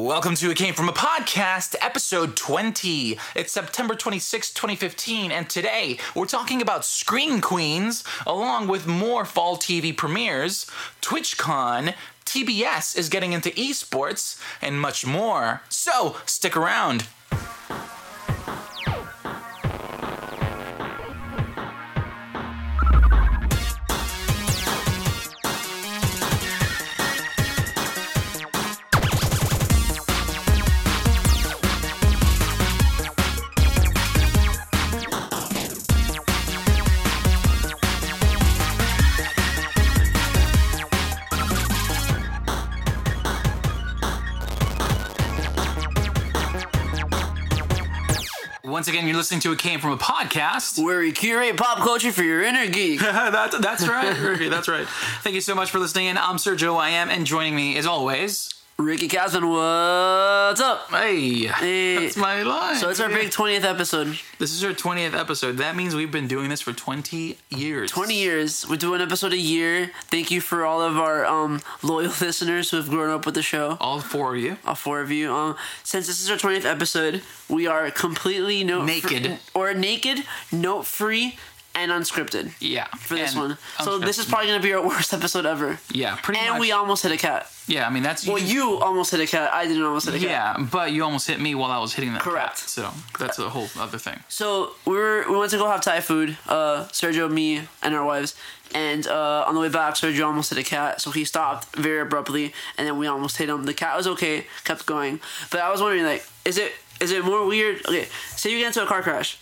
Welcome to It Came From a Podcast, episode 20. It's September 26, 2015, and today we're talking about Scream Queens, along with more fall TV premieres, TwitchCon, TBS is getting into esports, and much more. So, stick around. Once again, you're listening to It Came From a Podcast. Where we curate pop culture for your inner geek. that, that's right, that's right. Thank you so much for listening in. I'm Sergio I am, and joining me, as always, Ricky Casman, what's up? hey, Hey. that's my line. So it's our big 20th episode. This is our 20th episode. That means we've been doing this for 20 years. 20 years. We do an episode a year. Thank you for all of our um, loyal listeners who have grown up with the show. All four of you. All four of you. Um, since this is our 20th episode, we are completely note Naked. or naked, note free, and unscripted Yeah. for this And one. So this is probably gonna be our worst episode ever. Yeah, pretty And much. we almost hit a cat. yeah, I mean, that's. Well, you almost hit a cat. I didn't almost hit a cat. Yeah, but you almost hit me while I was hitting that. Correct. cat, so that's a whole other thing. So we were we went to go have Thai food, uh, Sergio, me, and our wives. And uh, on the way back, Sergio almost hit a cat, so he stopped very abruptly, and then we almost hit him. The cat was okay, kept going. But I was wondering, like, is it is it more weird? Okay, say you get into a car crash.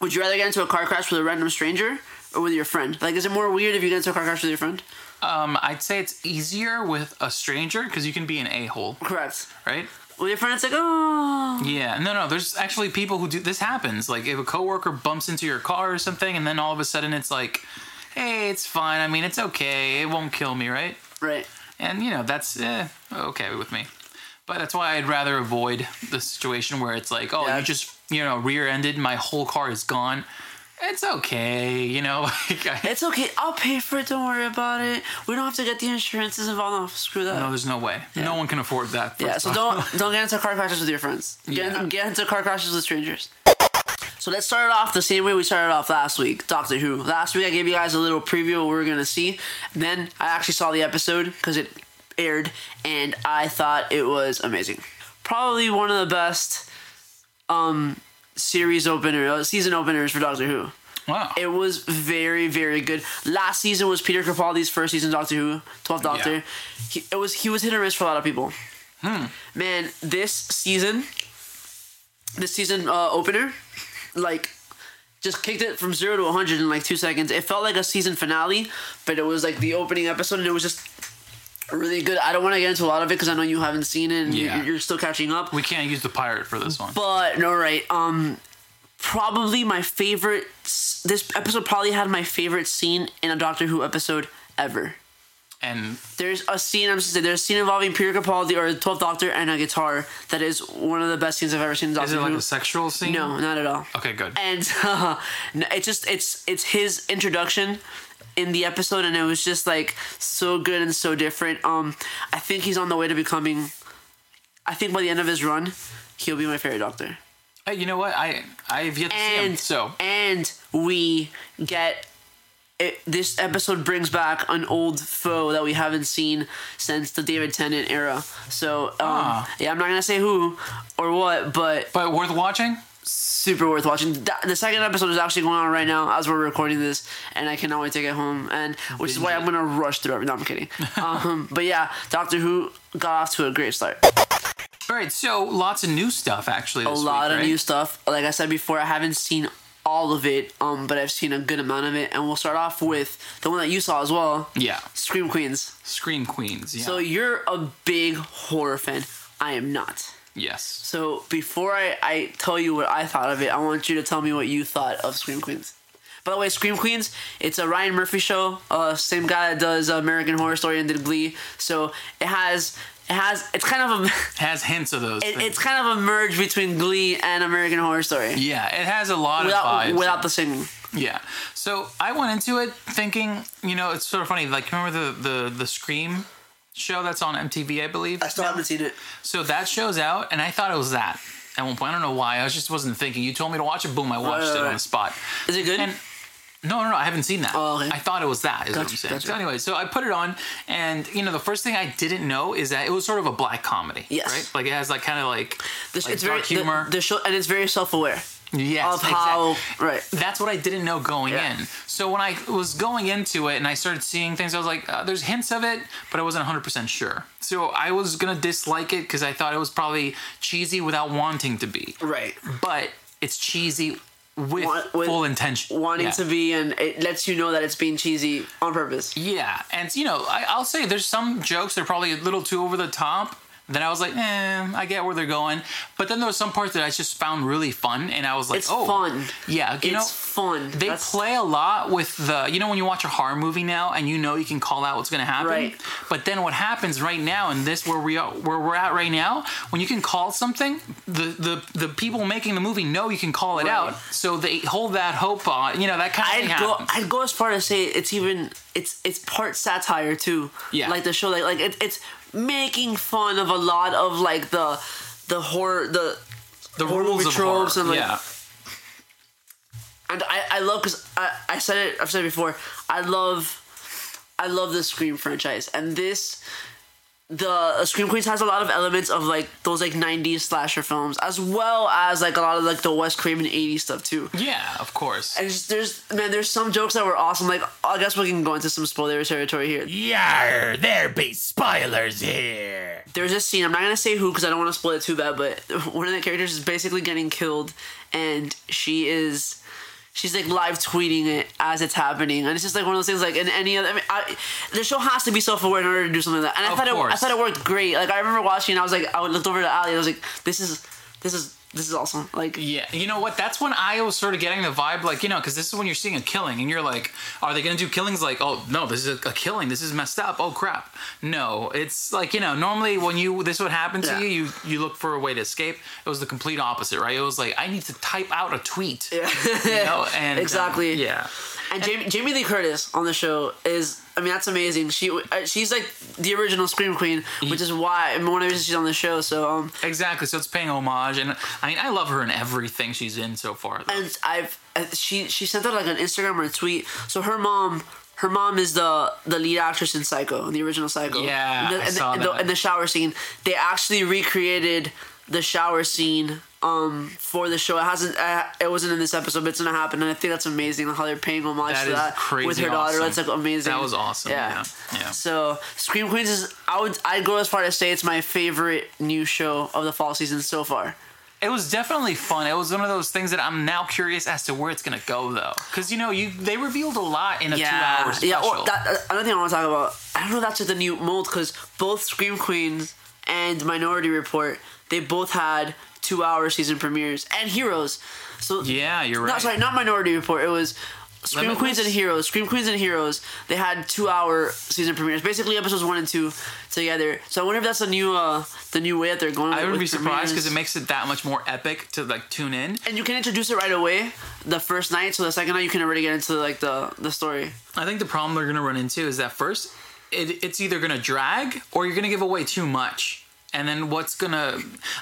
Would you rather get into a car crash with a random stranger or with your friend? Like, is it more weird if you get into a car crash with your friend? Um, I'd say it's easier with a stranger because you can be an a hole, Correct. right? With your friend, it's like, oh, Yeah, no, no. There's actually people who do this happens. Like if a coworker bumps into your car or something, and then all of a sudden it's like, hey, it's fine. I mean, it's okay. It won't kill me, right? right. And you know that's eh, okay with me. But that's why I'd rather avoid the situation where it's like, oh, Yeah. you just you know rear-ended, my whole car is gone. It's okay, you know. Like, I, It's okay. I'll pay for it. Don't worry about it. We don't have to get the insurances involved. No, screw that. no, there's no way. No one can afford that. Yeah, so don't don't get into car crashes with your friends. Get, Yeah. get into car crashes with strangers. So let's start it off the same way we started off last week, Doctor Who. Last week I gave you guys a little preview of what we were gonna see. Then I actually saw the episode because it aired, and I thought it was amazing. Probably one of the best um series opener, uh, season openers for Doctor Who. Wow. It was very, very good. Last season was Peter Capaldi's first season Doctor Who, 12th Doctor. Yeah. He, it was he was hit or miss for a lot of people. Hmm. Man, this season, this season uh, opener, like, just kicked it from zero to 100 in like two seconds. It felt like a season finale, but it was like the opening episode, and it was just really good. I don't want to get into a lot of it because I know you haven't seen it and Yeah. you're still catching up. we can't use the pirate for this one. But no, right. Um, probably my favorite. This episode probably had my favorite scene in a Doctor Who episode ever. And There's a scene. I'm just saying, there's a scene involving Peter Capaldi or the Twelfth Doctor and a guitar that is one of the best scenes I've ever seen in Doctor is it like Who. a sexual scene? no, not at all. Okay, good. And uh, it's just it's it's his introduction in the episode, and it was just like so good and so different. Um, I think he's on the way to becoming. I think by the end of his run, he'll be my favorite Doctor. Hey, you know what? I I've yet to see him. So and we get it, this episode brings back an old foe that we haven't seen since the David Tennant era. So um, Ah. yeah, I'm not gonna say who or what, but but worth watching. Super worth watching. Th- The second episode is actually going on right now as we're recording this, and I cannot wait to get home. And which is why I'm gonna rush through it. No, I'm kidding. um, but yeah, Doctor Who got off to a great start. All right, so lots of new stuff actually. a lot week, of right? new stuff. Like I said before, I haven't seen all of it, um, but I've seen a good amount of it. And we'll start off with the one that you saw as well, Yeah, Scream Queens. Scream Queens. Yeah. So you're a big horror fan. I am not. Yes. So before I, I tell you what I thought of it, I want you to tell me what you thought of Scream Queens. By the way, Scream Queens, it's a Ryan Murphy show. Uh, same guy that does American Horror Story and did Glee. So it has it has it's kind of a Has hints of those. it, it's kind of a merge between Glee and American Horror Story. yeah, it has a lot of without vibes. without the singing. Yeah. So I went into it thinking, you know, it's sort of funny. Like, remember the the the Scream show that's on MTV, I believe. I still haven't seen it. So that show's out, and I thought it was that. At one point, I don't know why. I just wasn't thinking. You told me to watch it. Boom! I watched right, it on the spot. Is it good? And no, no, no, I haven't seen that. Oh, okay. I thought it was that. Is what I'm Gotcha, saying. gotcha. So anyway, so I put it on, and you know, the first thing I didn't know is that it was sort of a black comedy. Yes. Right. Like it has like kind of like, like it's very dark humor. The, the show, and it's very self-aware yes. of how exact- right. that's what I didn't know going Yeah. in. So when I was going into it and I started seeing things, I was like, uh, "There's hints of it," but I wasn't 100 percent sure. So I was gonna dislike it because I thought it was probably cheesy without wanting to be. Right. But it's cheesy with, Want- with full intention. Wanting Yeah. to be, and it lets you know that it's being cheesy on purpose. Yeah, and you know, I, I'll say there's some jokes that are probably a little too over the top. Then I was like, eh, I get where they're going. But then there was some parts that I just found really fun, and I was like, It's oh, fun. Yeah, you it's know, fun. They That's- play a lot with the, you know, when you watch a horror movie now and you know you can call out what's going to happen. Right. But then what happens right now in this where we are, where we're at right now, when you can call something, the the the people making the movie know you can call it Right. out, so they hold that hope on. You know that kind of thing I'd go. happens. I'd go as far as say it's even it's it's part satire too. Yeah. Like the show, like like it, it's making fun of a lot of like the the horror the the horror rules movie tropes horror. and, like, yeah. and I I love because I I said it I've said it before I love I love the Scream franchise and this. The uh, Scream Queens has a lot of elements of like those like '90s slasher films, as well as like a lot of like the Wes Craven '80s stuff too. Yeah, of course. And just, there's man, there's some jokes that were awesome. Like I guess we can go into some spoiler territory here. Yar, there be spoilers here. There's this scene. I'm not gonna say who because I don't want to spoil it too bad. But one of the characters is basically getting killed, and she is. She's like live tweeting it as it's happening, and it's just like one of those things. Like in any other, I mean, I, the show has to be self-aware in order to do something like that. And I Of thought it, I thought it worked great. Like I remember watching, and I was like, I looked over to Ali, I was like, this is, this is, this is awesome. Like Yeah, you know what? That's when I was sort of getting the vibe, like you know, because this is when you're seeing a killing, and you're like, are they gonna do killings? Like, oh no, this is a, a killing. This is messed up. Oh crap. No, it's like you know, normally when you this would happen to Yeah. you, you you look for a way to escape. It was the complete opposite, right? It was like I need to type out a tweet. Yeah. You know, and um, Exactly. yeah. And Jamie, Jamie Lee Curtis on the show is, I mean, that's amazing. She uh, she's like the original Scream Queen, which is why I mean, one of the reasons she's on the show. So um, Exactly. So it's paying homage, and I mean, I love her in everything she's in so far. though. and I've uh, she she sent out like an Instagram or a tweet. So her mom. Her mom is the the lead actress in Psycho, the original Psycho. Yeah, in the, I in the- saw in the, that. in the shower scene. They actually recreated the shower scene um for the show. It hasn't uh, it wasn't in this episode, but it's gonna happen, and I think that's amazing how they're paying homage That to that crazy with her daughter. awesome. That's like amazing. That was awesome. Yeah. Yeah. So Scream Queens is I would I'd go as far as say it's my favorite new show of the fall season so far. It was definitely fun. It was one of those things that I'm now curious as to where it's gonna go, though, because you know, you they revealed a lot in a two-hour special. yeah. Or that, uh, another thing I want to talk about. I don't know if that's the new mold because both Scream Queens and Minority Report they both had two hour season premieres and Heroes. So yeah, you're right. no, sorry, not Minority Report. It was Scream Limitless? Queens and Heroes. Scream Queens and Heroes. They had two hour season premieres, basically episodes one and two together. So I wonder if that's the new uh the new way that they're going. I wouldn't be surprised because it makes it that much more epic to like tune in. and you can introduce it right away the first night. So the second night you can already get into like the the story. I think the problem they're gonna run into is that first, it, it's either gonna drag or you're gonna give away too much. And then what's gonna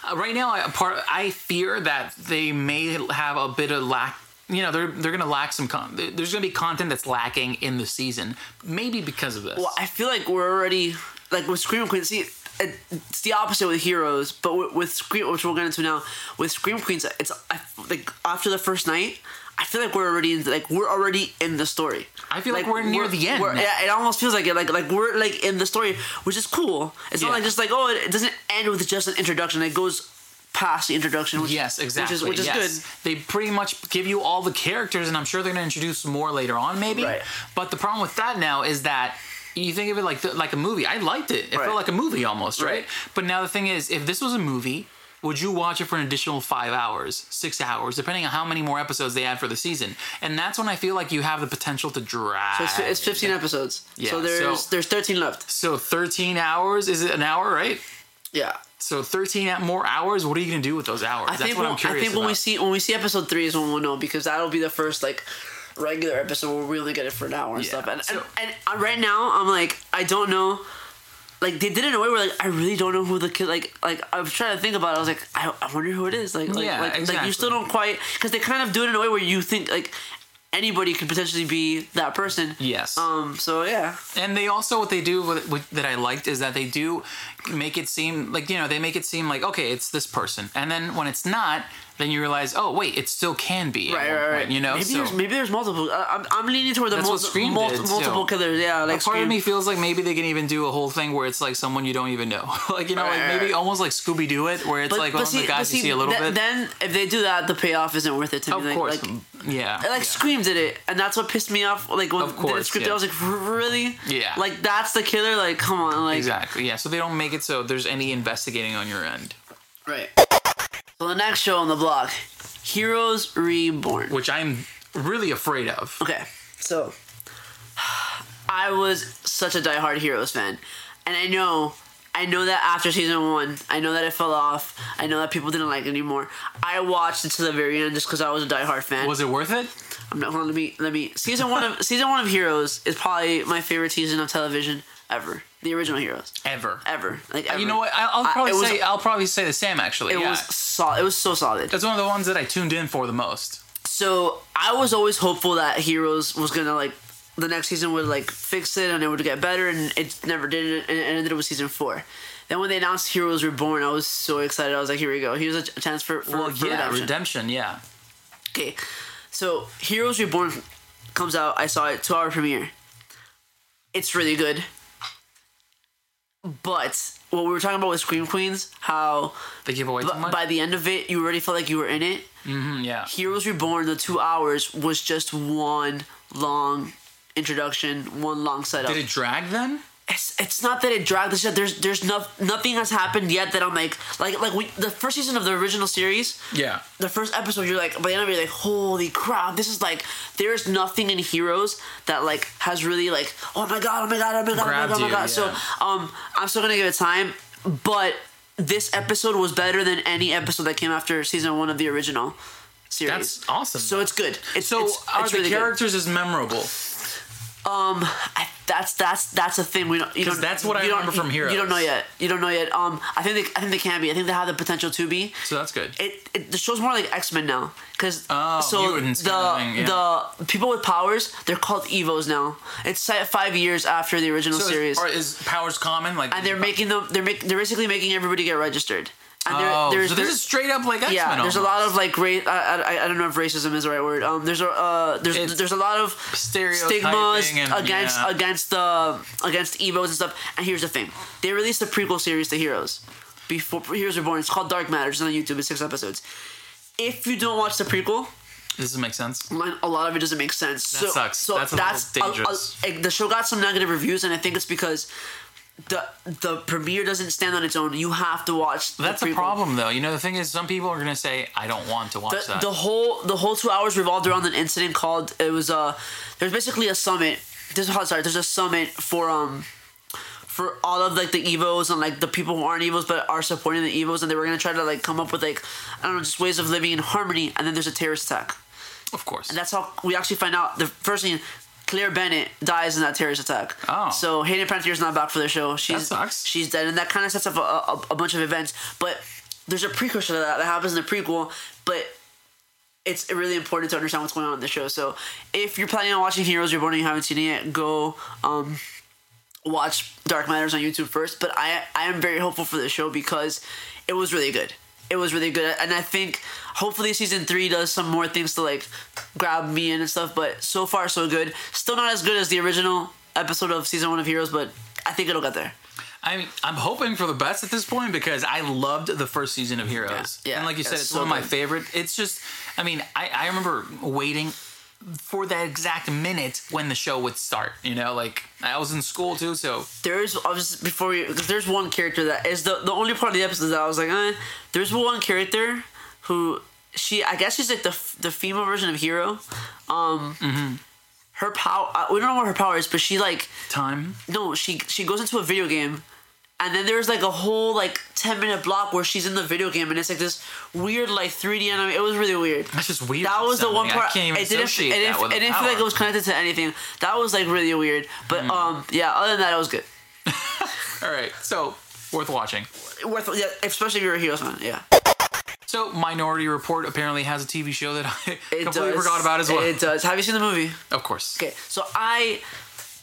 uh, right now? I part I fear that they may have a bit of lack. You know, they're they're gonna lack some. Con- there's gonna be content that's lacking in the season, maybe because of this. Well, I feel like we're already like with Scream Queens. See, it's the opposite with Heroes, but with, with Scream, which we'll get into now, with Scream Queens, it's I, like after the first night. I feel like we're already like we're already in the story. I feel like we're near the end. we're- Yeah, it almost feels like it. Like like we're like in the story, which is cool. It's Yeah. not like just like oh, it, it doesn't end with just an introduction. It goes past the introduction. Which, Yes, exactly. Which is which is yes. good. They pretty much give you all the characters, and I'm sure they're going to introduce more later on, maybe. Right. But the problem with that now is that you think of it like the, like a movie. I liked it. It Right. felt like a movie almost, right? Right. But now the thing is, if this was a movie. Would you watch it for an additional five hours, six hours, depending on how many more episodes they add for the season? And that's when I feel like you have the potential to drag. So it's, it's 15 episodes. Yeah, so there's so- there's 13 left. So 13 hours is it an hour, right? Yeah. So 13 more hours. What are you gonna do with those hours? I That's think what I'm curious I think when we see when we see episode three is when we'll know because that'll be the first like regular episode where we only get it for an hour and Yeah, stuff. And, so- and and uh, right now I'm like I don't know like they did it in a way where like I really don't know who the kid like like I was trying to think about it. I was like I, I wonder who it is like like Yeah, like, like you still don't quite because they kind of do it in a way where you think like anybody could potentially be that person. Yes. Um. So yeah. And they also what they do with, with, that I liked is that they do make it seem like you know they make it seem like okay it's this person, and then when it's not, then you realize oh wait it still can be Right, right, right. point, you know maybe so there's maybe there's multiple. Uh, I'm, I'm leaning toward the That's what multi, Scream multi, did, multiple too. killers. Yeah, like part of me feels like maybe they can even do a whole thing where it's like someone you don't even know, like you know, Right, like right, maybe almost like Scooby Doo it, where it's like one of the guys you see a little th- bit. Then if they do that, the payoff isn't worth it to of me. Like, course, like, yeah, like yeah. Scream did it, and that's what pissed me off. Like when Of did course, it scripted, yeah. I was like, really? Yeah. Like that's the killer. Like come on, like exactly, yeah. So they don't make it so there's any investigating on your end, right. So the next show on the block, Heroes Reborn. which I'm really afraid of. Okay, so I was such a diehard Heroes fan, and I know, I know that after season one, I know that it fell off. I know that people didn't like it anymore. I watched it to the very end just because I was a diehard fan. Was it worth it? I'm not. Hold on, let me. Let me. Season one of season one of Heroes is probably my favorite season of television ever. The original Heroes, Ever? ever. Like ever. You know what? I- I'll I- probably was- say I'll probably say the same. Actually, It yeah. was solid. It was so solid. That's one of the ones that I tuned in for the most. So I was always hopeful that Heroes was gonna like the next season would like fix it and it would get better, and it never did. it, And it ended up with season four. Then when they announced Heroes Reborn, I was so excited. I was like, "Here we go! Here's a chance for, for, Well, for yeah, redemption." redemption. Yeah. Okay, so Heroes Reborn comes out. I saw it two hour premiere. It's really good, but what we were talking about with Scream Queens, how They give away too b- much. by the end of it, you already felt like you were in it. Mm, yeah. Heroes Reborn, the two hours was just one long introduction, one long setup. Did it drag then? It's, it's not that it dragged the shit. There's there's no, nothing has happened yet that I'm like like like we, the first season of the original series. Yeah. The first episode, you're like, by the end of it, you're like, holy crap, this is like, there's nothing in Heroes that like has really like, oh my god, oh my god, oh my god, oh my Grabbed god, oh my you, god. So, um, I'm still gonna give it time, but this episode was better than any episode that came after season one of the original series. That's awesome. So it's good. It's, So it's, are it's the really good. characters as memorable? Um, I, that's that's that's a thing we don't. You don't. that's what I remember from here. You don't know yet. You don't know yet. Um, I think they, I think they can be. I think they have the potential to be. So that's good. It, it the show's more like X Men now, because Oh, so the thing, yeah. the people with powers they're called Evos now. It's set five years after the original So series, is, or is powers common? Like, and they're making them. They're make, They're basically making everybody get registered. And there- Oh, there's so this there- is straight up like X Men. yeah, there's a lot of like ra- I, I, I don't know if racism is the right word. Um, there's a uh, there's It's there's a lot of stigmas and- against yeah. against the against Evos and stuff. And here's the thing: they released a prequel series to Heroes before Heroes Reborn. It's called Dark Matters. It's on YouTube. It's six episodes. If you don't watch the prequel, Does it make sense? a lot of it doesn't make sense. That so, sucks. So That's a that's, little a- a- dangerous. the show got some negative reviews, and I think it's because the the premiere doesn't stand on its own. You have to watch. That's the, prequel. problem, though. You know, the thing is, some people are gonna say, "I don't want to watch the, that." the whole the whole two hours revolved around an incident called it was uh there's basically a summit there's oh, sorry there's a summit for um for all of like the evos and like the people who aren't evos but are supporting the evos and they were gonna try to like come up with like I don't know just ways of living in harmony and then there's a terrorist attack of course. and that's how we actually find out the first thing Claire Bennett dies in that terrorist attack. Oh. So Hayden Panettiere's not back for the show. She's sucks. she's dead, and that kind of sets up a, a, a bunch of events. But there's a precursor to that that happens in the prequel, but it's really important to understand what's going on in the show. So if you're planning on watching Heroes Reborn and you haven't seen it yet, go um, watch Dark Matters on YouTube first. But I I am very hopeful for the show because it was really good. It was really good, and I think hopefully season three does some more things to like grab me in and stuff. But so far so good. Still not as good as the original episode of season one of Heroes, but I think it'll get there. I mean, I'm hoping for the best at this point because I loved the first season of Heroes. Yeah, yeah, and like you said, it's it's so one of my good. favorite. It's just, I mean, I, I remember waiting for that exact minute when the show would start. You know, like I was in school too, so There's obviously before you there's one character that is the the only part of the episode that I was like, eh. There's one character who she I guess she's like the the female version of Hero. Um, her power uh, we don't know what her power is, but she like time. no she she goes into a video game. And then there's like a whole like ten minute block where she's in the video game and it's like this weird like 3D anime. It was really weird. That's just weird. That was the one part. I can't even it didn't. It didn't, that with it didn't feel like it was connected to anything. That was like really weird. But Mm. um, yeah. Other than that, it was good. All right, so worth watching. Worth, yeah, especially if you're a Heroes fan. Yeah. So Minority Report apparently has a TV show that I It completely does. forgot about as well. It does. Have you seen the movie? of course. Okay, so I,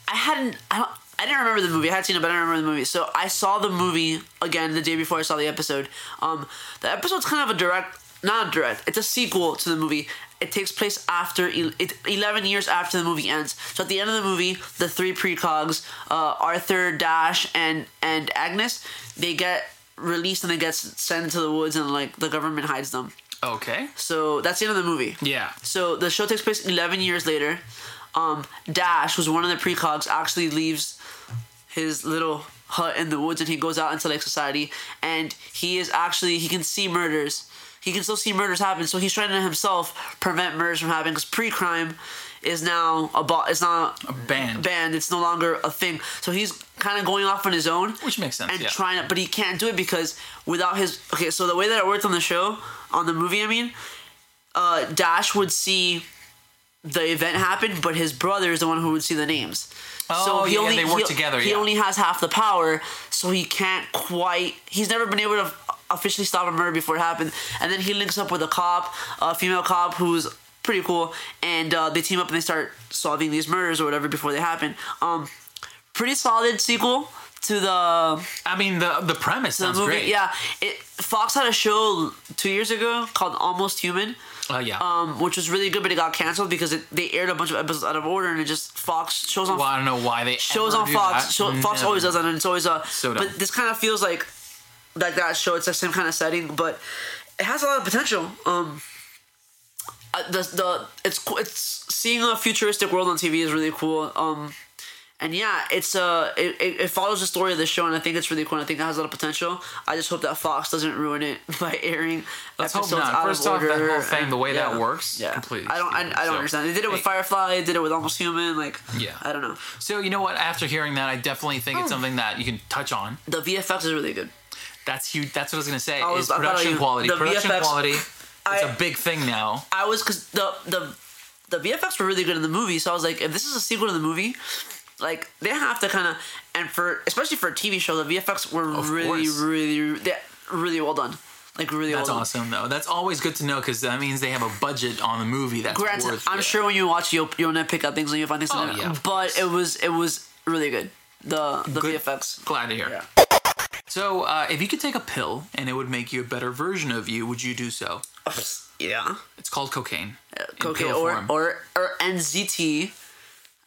I hadn't, I don't, I didn't remember the movie. I had seen it, but I don't remember the movie. So I saw the movie again the day before I saw the episode. Um, the episode's kind of a direct, not a direct. It's a sequel to the movie. It takes place after it, eleven years after the movie ends. So at the end of the movie, the three precogs, uh, Arthur, Dash, and and Agnes, they get released and they get sent into the woods and like the government hides them. Okay. So that's the end of the movie. Yeah. So the show takes place 11 years later. Um, Dash, who's one of the precogs, actually leaves his little hut in the woods and he goes out into like society and he is actually he can see murders. He can still see murders happen, so he's trying to himself prevent murders from happening because pre-crime is now a bo- it's not a banned. banned. It's no longer a thing. So he's kind of going off on his own, Which makes sense, and yeah. trying to, but he can't do it because without his okay. So the way that it worked on the show, on the movie, I mean, uh, Dash would see the event happen, but his brother is the one who would see the names. Oh, yeah, they work he- together, He yeah. only has half the power, so he can't quite. He's never been able to officially stop a murder before it happened. And then he links up with a cop, a female cop who's pretty cool, and uh, they team up and they start solving these murders or whatever before they happen. Um, pretty solid sequel to the I mean, the the premise the sounds movie. great. Yeah, it Fox had a show two years ago called Almost Human Uh, yeah. um, which was really good, but it got canceled because it, they aired a bunch of episodes out of order, and it just Fox shows on well, I don't know why they shows on Fox. Show, Fox Never. always does that, and it's always a. So but this kind of feels like like that show. It's the same kind of setting, but it has a lot of potential. Um, uh, the the it's. It's seeing a futuristic world on TV is really cool. Um, and yeah, it's uh, it, it, follows the story of the show, and I think it's really cool. And I think it has a lot of potential. I just hope that Fox doesn't ruin it by airing Let's hope not. out First of off, that whole thing, the way that Yeah. works, yeah, completely I don't, I. I don't So, understand. They did it with hey. Firefly. They did it with Almost Human. Like, Yeah. I don't know. So you know what? After hearing that, I definitely think Oh. it's something that you can touch on. The VFX is really good. That's huge. That's what I was gonna say. I was- is production you- quality. Production VFX quality. It's I- a big thing now. I was because the the the VFX were really good in the movie, so I was like, if this is a sequel to the movie, like they have to kind of and for especially for a TV show, the VFX were Of really, course. really, they really well done. Like really That's well awesome, though. That's always good to know because that means they have a budget on the movie. That's. Granted, worth. I'm yeah. sure when you watch, you'll you'll nitpick at things and you'll find things. Oh, yeah, but it was it was really good. The the Good. VFX. Glad to hear. Yeah. So, uh, if you could take a pill and it would make you a better version of you, would you do so? Yeah. It's called cocaine. in Okay, pill or or or NZT,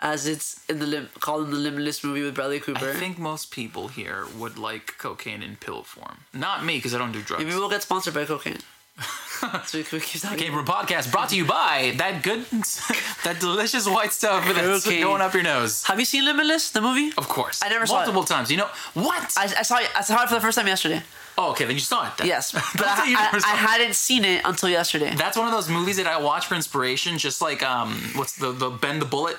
as it's in the lim- called in the Limitless movie with Bradley Cooper. I think most people here would like cocaine in pill form. Not me, because I don't do drugs. Maybe we'll get sponsored by cocaine. so we keep talking. Cocaine from podcast brought to you by that good, that delicious white stuff that's Cocaine. going up your nose. Have you seen Limitless, the movie? Of course. I never saw it. multiple times. You know what? I, I saw it. I saw it for the first time yesterday. oh, okay. Then you saw it. Then. Yes, but I, I, I hadn't seen it until yesterday. That's one of those movies that I watch for inspiration. Just like um, what's the the Bend the Bullet?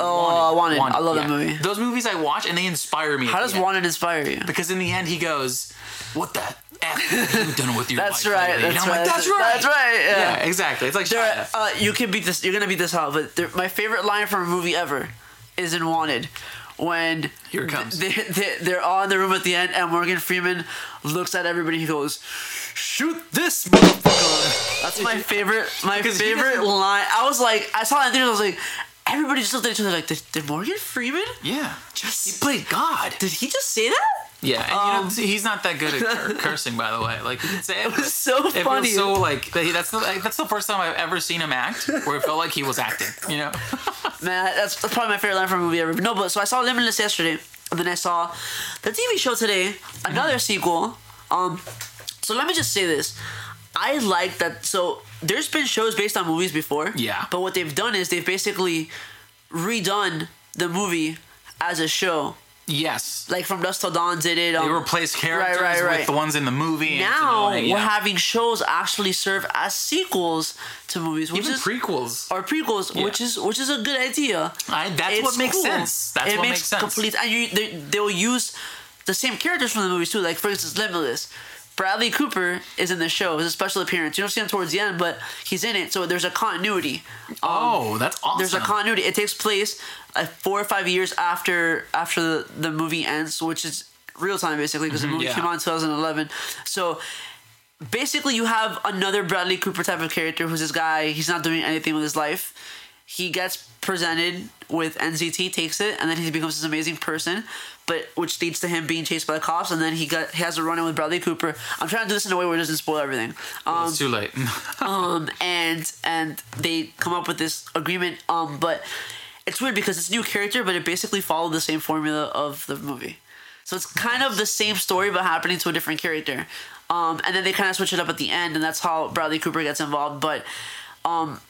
Oh, I wanted. I love that movie. Those movies I watch and they inspire me. at How the does end. Wanted inspire you? Because in the end he goes, "What the f have you done with your That's life right. lately?" And That's I'm right. like, "That's right. That's right. Yeah. Yeah, exactly. It's like There, Shia. uh, you can beat this. You're gonna beat this out. But there, my favorite line from a movie ever is in Wanted, when Here it comes. They, they, they're all in the room at the end, and Morgan Freeman looks at everybody. He goes, "Shoot this motherfucker!" That's my favorite. My Because he favorite doesn't- line. I was like, I saw that thing. I was like, everybody just looked at each other like, did, did Morgan Freeman? yeah, Just he played God. Did he just say that? Yeah, and Um, you know, he's not that good at cur- cursing, by the way. Like you can say it, It was so it funny. feels so like that's the like, that's the first time I've ever seen him act where it felt like he was acting. You know, Man, that's, that's probably my favorite line from a movie ever. No, but so I saw Limitless yesterday, and then I saw the TV show today, another sequel. Um, so let me just say this: I like that. So there's been shows based on movies before. Yeah. But what they've done is they've basically redone the movie as a show. yes, Like from Dusk Till Dawn did it. they Um, replaced characters right, right. with the ones in the movie. and it's now we're having shows actually serve as sequels to movies, which even is prequels. or prequels, Yeah. which is which is a good idea. I, that's what makes sense. That's it what makes makes sense. complete. And you, they, they will use the same characters from the movies too. Like for instance, Limitless. Bradley Cooper is in the show. It's a special appearance. You don't see him towards the end, but he's in it. So there's a continuity. oh, that's awesome. There's a continuity. It takes place uh, four or five years after after the, the movie ends, which is real time basically because the movie Mm-hmm, yeah. came out in 2011. So basically, you have another Bradley Cooper type of character who's this guy. He's not doing anything with his life. He gets presented with NZT, takes it, and then he becomes this amazing person. But which leads to him being chased by the cops, and then he got he has a run in with Bradley Cooper. I'm trying to do this in a way where it doesn't spoil everything. Um, it's too late. um, and and they come up with this agreement. Um, but it's weird because it's a new character, but it basically followed the same formula of the movie. So it's kind of the same story, but happening to a different character. Um, and then they kind of switch it up at the end, and that's how Bradley Cooper gets involved. But um,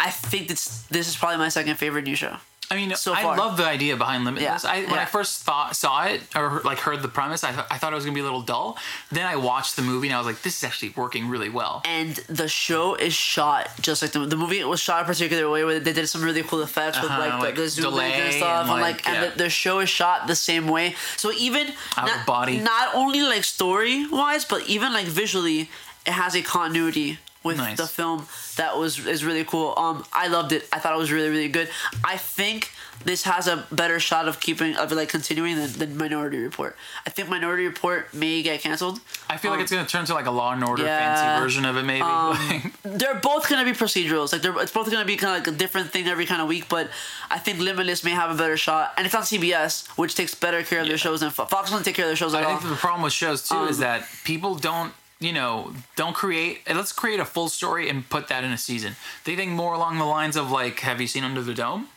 I think this this is probably my second favorite new show. I mean, so I love the idea behind Limitless. Yeah, I, when I first thought saw it or like heard the premise, I, th- I thought it was gonna be a little dull. Then I watched the movie and I was like, this is actually working really well. and the show is shot just like the, the movie was shot a particular way where they did some really cool effects with Uh-huh, like, like the, the zoom in and stuff and, and like, and yeah. the, the show is shot the same way so even Out of not, body. not only like story wise but even like visually it has a continuity with Nice. the film that was is really cool um i loved it i thought it was really really good i think this has a better shot of keeping of like continuing than, than minority report i think minority report may get canceled I feel like it's gonna turn to like a Law and Order Um, yeah, fancy version of it, maybe. Like, they're both gonna be procedurals. Like they're it's both gonna be kind of like a different thing every kind of week. But I think Limitless may have a better shot, and it's on CBS, which takes better care of their shows than Fo- Fox. Doesn't take care of their shows at all. I think the problem with shows too is Um, that people don't, you know, don't create. Let's create a full story and put that in a season. They think more along the lines of like, have you seen Under the Dome?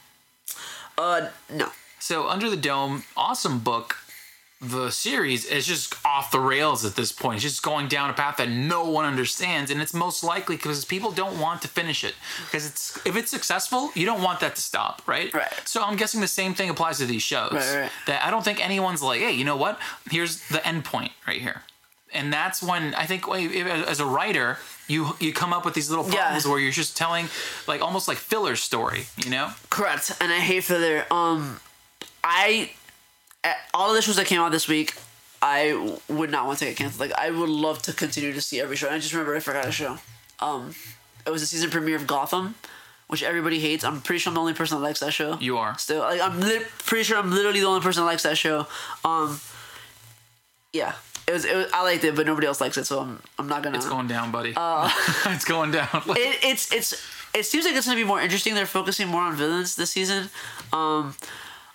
Uh, no. So Under the Dome, awesome book. The series is just off the rails at this point. It's just going down a path that no one understands, and it's most likely because people don't want to finish it. Because it's if it's successful, you don't want that to stop, right? Right. So I'm guessing the same thing applies to these shows. Right, right. That I don't think anyone's like, hey, you know what? Here's the end point right here, and that's when I think as a writer, you you come up with these little Yeah. problems where you're just telling like almost like filler story, you know? Correct. And I hate filler. Um, I eh, all of the shows that came out this week, I would not want to get canceled. Like I would love to continue to see every show. I just remember I forgot a show. Um, it was the season premiere of Gotham, which everybody hates. I'm pretty sure I'm the only person that likes that show. You are. still like I'm lit- pretty sure I'm literally the only person that likes that show. Um, yeah, it was, it was I liked it, but nobody else likes it, so I'm I'm not gonna. It's going down, buddy. Uh, it's going down. it, it's it's it seems like it's gonna be more interesting. They're focusing more on villains this season. Um,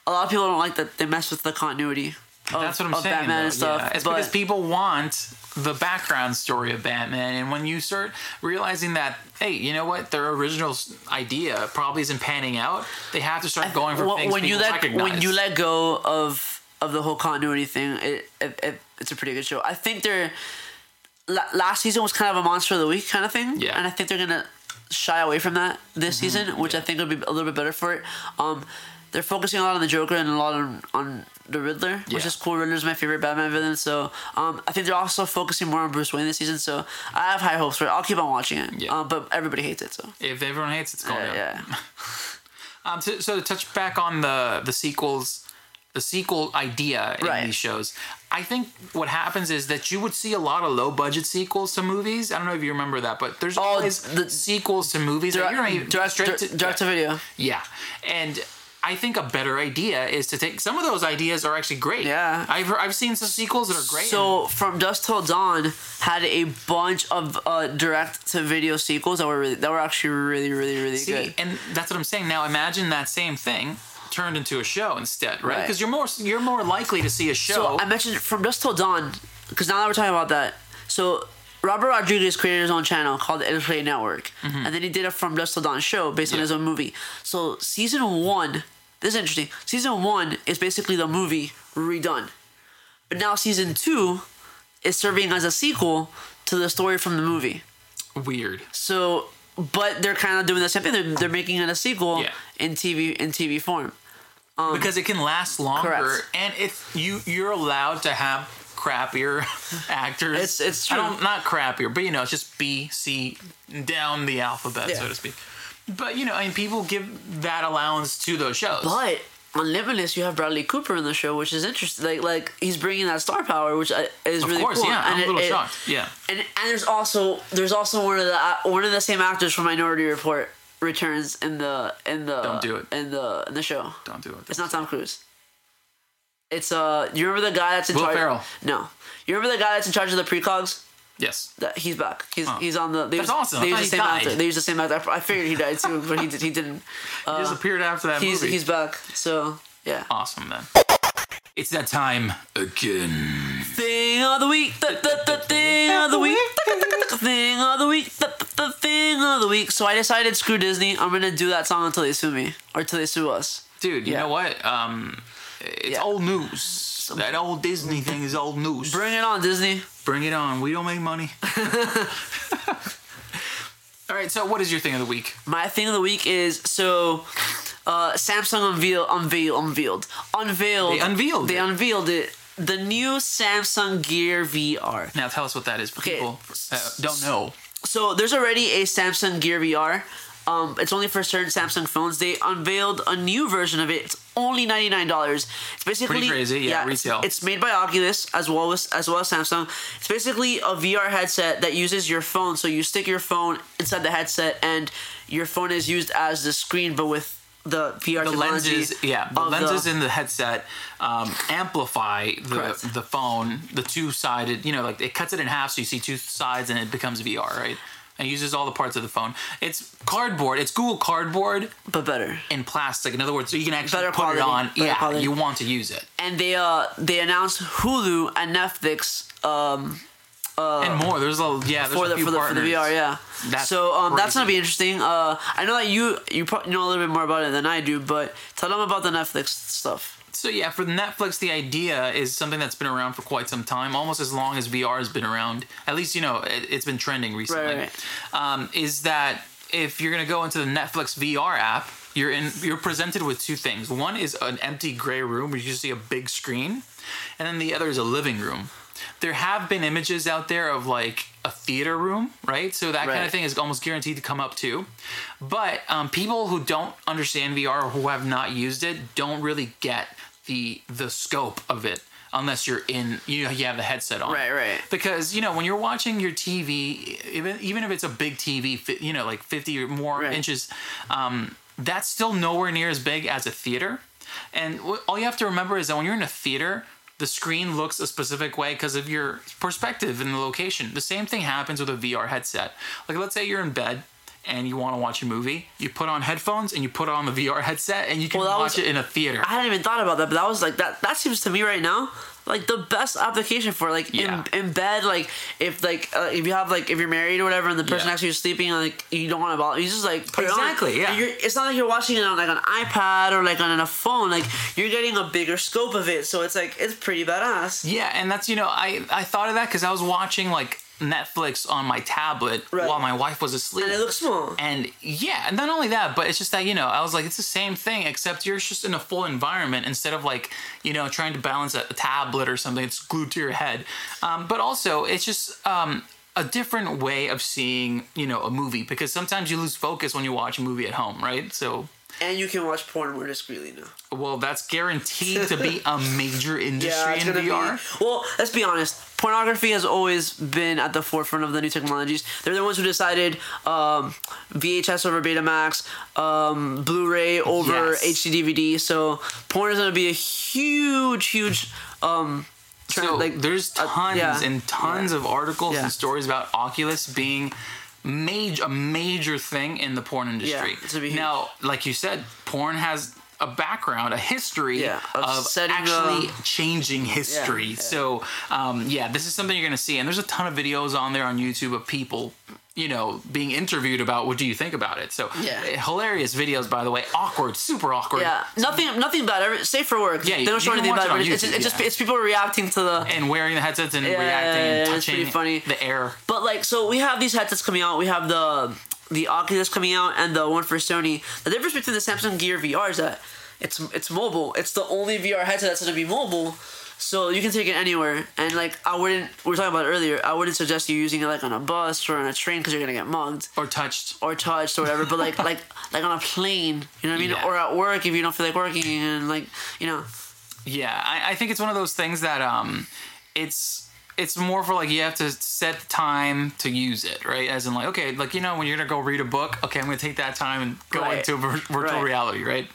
a lot of people don't like that they mess with the continuity. Of, That's what I'm saying. Batman though. and stuff. Yeah, it's but because people want the background story of Batman, and when you start realizing that, hey, you know what, their original idea probably isn't panning out, they have to start going for when, things when you let recognize. when you let go of of the whole continuity thing, it, it, it it's a pretty good show. I think they're la- last season was kind of a monster of the week kind of thing. Yeah. and I think they're gonna shy away from that this Mm-hmm. season, which I think would be a little bit better for it. Um, they're focusing a lot on the Joker and a lot on, on the Riddler, which is cool. Riddler's my favorite Batman villain, so um, I think they're also focusing more on Bruce Wayne this season. So I have high hopes for it. I'll keep on watching it. Yeah. Um, but everybody hates it, so if everyone hates it, it's going uh, yeah. Um, to, so to touch back on the the sequels, the sequel idea in Right. these shows, I think what happens is that you would see a lot of low budget sequels to movies. I don't know if you remember that, but there's always the- sequels to movies that you're direct, straight direct, to direct to video. Yeah, and I think a better idea is to take some of those ideas are actually great. Yeah. I've I've seen some sequels that are great. So from Dusk Till Dawn had a bunch of uh, direct to video sequels that were really, that were actually really really really See, good. and that's what I'm saying. Now imagine that same thing turned into a show instead, right? Right. Because you're more you're more likely to see a show. So I mentioned from Dusk Till Dawn because now that we're talking about that, so Robert Rodriguez created his own channel called the El Rey Network, and then he did a From Dusk Till Dawn show based on Mm-hmm. His own movie. So season one, this is interesting. Season one is basically the movie redone, but now season two is serving as a sequel to the story from the movie. Weird. So, but they're kind of doing the same thing. They're, they're making it a sequel Yeah. in TV in TV form. because it can last longer, Um, correct. and if you you're allowed to have crappier actors. It's- it's true. not crappier, but you know, it's just B, C, down the alphabet, Yeah. so to speak. But you know, I mean, people give that allowance to those shows. But on Limitless, you have Bradley Cooper in the show, which is interesting. Like, like he's bringing that star power, which I- is Of really course, cool. yeah. I'm And a little it- shocked. Yeah. And and there's also there's also one of the one of the same actors from Minority Report returns in the in the Don't do it. in the in the show. Don't do it. It's not Tom Cruise. It's uh, you remember the guy that's in Will charge? Ferrell. No, you remember the guy that's in charge of the precogs? Yes. That he's back. He's Oh. he's on the. They That's use, awesome. They use the same died. actor. They use the same actor. I figured he died too, but he did, he didn't. he disappeared after that He's movie. he's back. So yeah. awesome then. It's that time again. Thing of the week, the, the, the thing of the week, thing of the week, the, the, the thing of the week. So I decided, screw Disney, I'm gonna do that song until they sue me or until they sue us. Dude, you Yeah. know what? Um, it's Yeah. old news. That old Disney thing is old news. Bring it on, Disney. Bring it on. We don't make money. All right. So, what is your thing of the week? My thing of the week is so uh, Samsung unveil, unveil, unveiled, unveiled. They unveiled They it. unveiled it. The new Samsung Gear VR. Now, tell us what that is for Okay. people uh, don't know. So there's already a Samsung Gear VR. Um, it's only for certain Samsung phones. They unveiled a new version of it. It's only ninety nine dollars. It's basically Pretty crazy, yeah, it's- retail. It's, made by Oculus as well as as well as Samsung. It's basically a VR headset that uses your phone. So you stick your phone inside the headset, and your phone is used as the screen, but with the VR The lenses, yeah, the lenses in the headset um, amplify the Correct. the phone, the two sided. You know, like it cuts it in half, so you see two sides, and it becomes VR, right? And it uses all the parts of the phone. It's cardboard. It's Google Cardboard but better. in plastic. In other words, so you can actually Better put quality, it on. yeah, quality. you want to use it. And they uh they announced Hulu and Netflix um and more. There's a yeah. There's for a the few for the, for the. VR, yeah. That's so um, that's gonna be interesting. Uh, I know that you you probably know a little bit more about it than I do, but tell them about the Netflix stuff. So yeah, for Netflix, the idea is something that's been around for quite some time, almost as long as VR has been around. At least you know it, it's been trending recently. Right, Um, is that if you're gonna go into the Netflix VR app, you're in you're presented with two things. One is an empty gray room where you just see a big screen, and then the other is a living room. There have been images out there of like a theater room, right? So that kind of thing is almost guaranteed to come up too. But um, people who don't understand VR or who have not used it don't really get the the scope of it unless you're in you know you have the headset on Right, right. because you know when you're watching your tv even even if it's a big tv you know like 50 or more Right. inches um, that's still nowhere near as big as a theater and all you have to remember is that when you're in a theater the screen looks a specific way because of your perspective and the location. The same thing happens with a vr headset. Like let's say you're in bed and you want to watch a movie. You put on headphones and you put on the vr headset and you can Well, watch was- it in a theater. I hadn't even thought about that, but that was like that. That seems to me right now like the best application for like Yeah. in, in bed. Like if like uh, if you have like if you're married or whatever, and the person Yeah. next to you is sleeping, like you don't want to bother, you just like put Exactly, it on. yeah. You're, it's not like you're watching it on like an iPad or like on a phone. Like you're getting a bigger scope of it, so it's like it's pretty badass. Yeah, and that's you know I I thought of that because I was watching like Netflix on my tablet Right. while my wife was asleep. And it looks small. And yeah, and not only that, but it's just that you know I was like it's the same thing except you're just in a full environment instead of like you know trying to balance a tablet or something that's glued to your head. Um, but also it's just um, a different way of seeing you know a movie because sometimes you lose focus when you watch a movie at home, right? So. And you can watch porn more discreetly now. Well, that's guaranteed to be a major industry it's in VR. Be, well, let's be honest. Pornography has always been at the forefront of the new technologies. They're the ones who decided um, VHS over Betamax, um, Blu-ray over Yes. HD DVD. So porn is going to be a huge, huge. Um, trend, So like there's tons yeah. and tons of articles Yeah. and stories about Oculus being major a major thing in the porn industry. be now, like you said, porn has a background, a history Yeah, of of, actually the- changing history. yeah. So, um, yeah, this is something you're gonna see, and there's a ton of videos on there on YouTube of people. You know, being interviewed about what do you think about it? So, Yeah. hilarious videos, by the way. Awkward, super awkward. yeah, nothing, nothing bad. Every, safe for work. Yeah, they don't show anything bad. it but it's, it's, YouTube, it's just it's people reacting to the And wearing the headsets and Yeah, reacting and yeah, yeah, touching funny. the air. But like, so we have these headsets coming out. We have the the Oculus coming out and the one for Sony. The difference between the Samsung Gear VR is that it's it's mobile. It's the only VR headset that's going to be mobile. So you can take it anywhere, and like I wouldn't. We were talking about earlier. I wouldn't suggest you using it like on a bus or on a train because you're gonna get mugged Or touched. or touched or whatever. but like like like on a plane, you know what I mean? Yeah. Or at work if you don't feel like working, and like you know. Yeah, I, I think it's one of those things that um, it's it's more for like you have to set the time to use it, right? As in like, okay, like you know when you're gonna go read a book, okay, I'm gonna take that time and go Right. into vir- virtual Right. reality, right?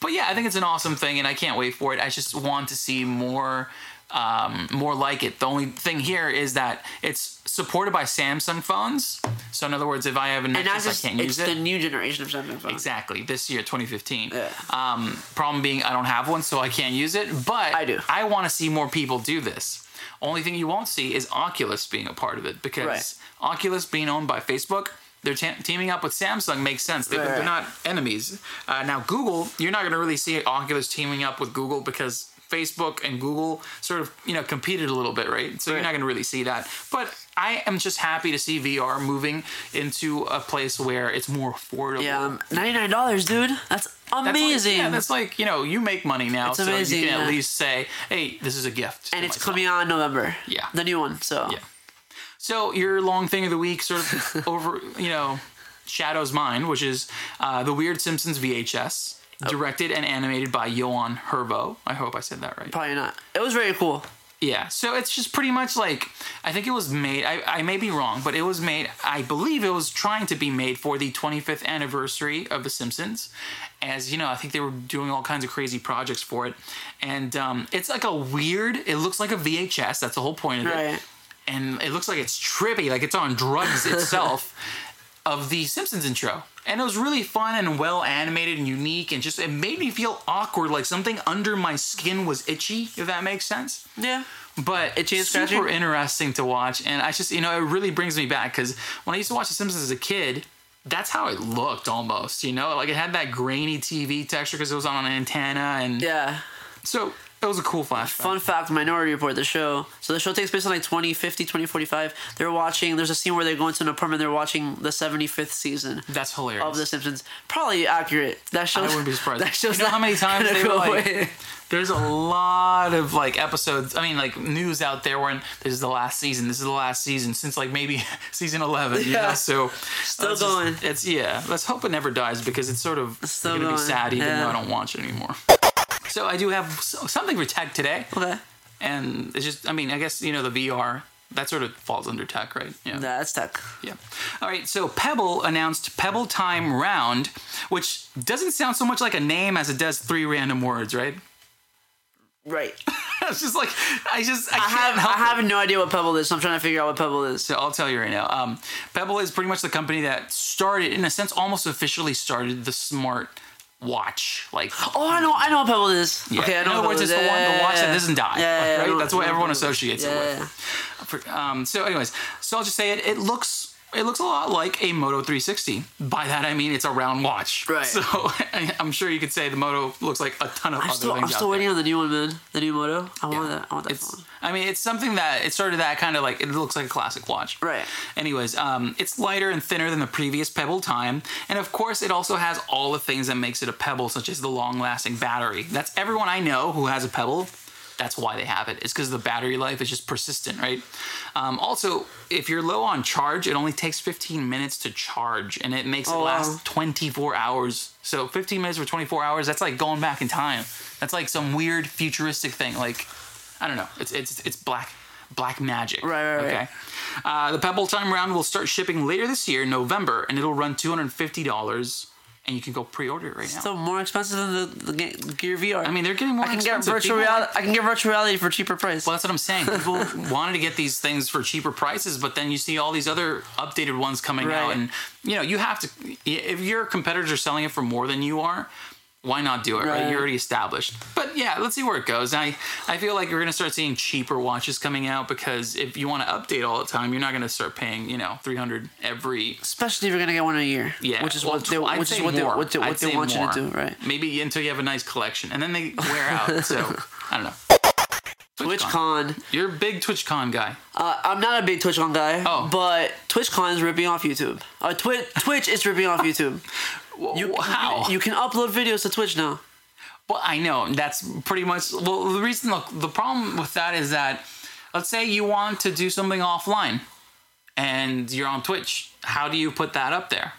But yeah, I think it's an awesome thing, and I can't wait for it. I just want to see more. Um, more like it. The only thing here is that it's supported by Samsung phones. So in other words, if I have a And Nexus, just I can't use it. It's the new generation of Samsung phones. Exactly. This year, 2015. Yeah. Um, problem being, I don't have one, so I can't use it. But I do. I want to see more people do this. Only thing you won't see is Oculus being a part of it because Right. Oculus being owned by Facebook. They're te- teaming up with Samsung makes sense. They, Right. They're not enemies. Uh, now, Google, you're not going to really see Oculus teaming up with Google because Facebook and Google sort of you know competed a little bit, right? So you're not going to really see that. But I am just happy to see VR moving into a place where it's more affordable. Yeah, ninety nine dollars, dude. That's That's like- amazing. yeah, that's like you know you make money now, It's so amazing, you can yeah. at least say, "Hey, this is a gift." and it's myself. coming out in November. Yeah. the new one. So Yeah. So your long thing of the week sort of over, you know, shadows mine, which is uh, the Weird Simpsons VHS, Oh. directed and animated by Johan Hervo. I hope I said that right. probably not. It was very cool. Yeah, so it's just pretty much like I think it was made. I, I may be wrong, but it was made. I believe it was trying to be made for the 25th anniversary of The Simpsons. As you know, I think they were doing all kinds of crazy projects for it, and um, it's like a weird. It looks like a VHS. That's the whole point of it, and it looks like it's trippy, like it's on drugs itself. Of the Simpsons intro, and it was really fun and well animated and unique, and just it made me feel awkward, like something under my skin was itchy. If that makes sense Yeah. but it's Itchy super scratchy? interesting to watch and i just you know it really brings me back because when i used to watch the simpsons as a kid that's how it looked almost you know like it had that grainy tv texture because it was on an antenna and Yeah. so it was a cool flashback Fun fact Minority Report, the show. So the show takes place in like 2050, 2045. They're watching, there's a scene where they go into an apartment, they're watching the 75th season that's hilarious of The Simpsons. Probably accurate. That shows. I wouldn't be surprised. That shows You know how many times they were go like- away. there's a lot of like episodes i mean like news out there when this is the last season this is the last season since like maybe season 11 you know Yeah. so Still let's just- going. it's yeah let's hope it never dies because it's sort of gonna be sad even yeah. though i don't watch it anymore so i do have something for tech today Okay. and it's just i mean i guess you know the vr that sort of falls under tech right yeah That's tech. yeah. All right. So Pebble announced Pebble Time Round, which doesn't sound so much like a name as it does three random words, right? Right. it's just like I just I, I have I it. no idea what Pebble is, so I'm trying to figure out what Pebble is. So I'll tell you right now. Um, Pebble is pretty much the company that started, in a sense, almost officially started the smart watch. Like, Oh, I know, I know what Pebble is. yeah. Okay, I in know other what words, it's the one, Yeah, watch that doesn't die. Yeah, yeah, like, right? That's what everyone associates it with. Um, so, anyways, so I'll just say it. It looks. It looks a lot like a Moto 360. By that I mean it's a round watch. Right. So I'm sure you could say the Moto looks like a ton of I'm other still, things I'm out still there. waiting on the new one, man. The new Moto. I want that. I want that It's, phone. I mean, it's something that it started that kind of like it looks like a classic watch. Right. Anyways, um, it's lighter and thinner than the previous Pebble Time, and of course, it also has all the things that makes it a Pebble, such as the long-lasting battery. That's everyone I know who has a Pebble. That's why they have it. It's because the battery life is just persistent, right? Um, also, if you're low on charge, it only takes 15 minutes to charge, and it makes it Oh, wow. last 24 hours. So 15 minutes for 24 hours, that's like going back in time. That's like some weird futuristic thing. Like, I don't know. It's it's it's black black magic. Right, right, right. Okay. Uh, the Pebble Time round will start shipping later this year, November, and it'll run two hundred fifty dollars, and you can go pre-order it right now. Still more expensive than the, the Ge- Gear VR. I mean, they're getting more I can get virtual reality. I can get virtual reality for cheaper price. Well, that's what I'm saying. People wanted to get these things for cheaper prices, but then you see all these other updated ones coming out, and you know you have to. If your competitors are selling it for more than you are, why not do it? Right? Right. You're already established. But yeah, let's see where it goes. I I feel like you're gonna start seeing cheaper watches coming out because if you want to update all the time, you're not gonna start paying you know 300 every. Especially if you're gonna get one a year. Yeah, Which is well, what they, I'd which is what they, more. what they, what they want you to do, right? Maybe until you have a nice collection, and then they wear out. So I don't know. TwitchCon. You're a big TwitchCon guy. Uh, I'm not a big TwitchCon guy, Oh. but TwitchCon is ripping off YouTube. Uh, Twi- Twitch is ripping off YouTube. You, How? You can upload videos to Twitch now. Well, I know that's pretty much. Well, the reason, look, the problem with that is that, let's say you want to do something offline, and you're on Twitch. How do you put that up there?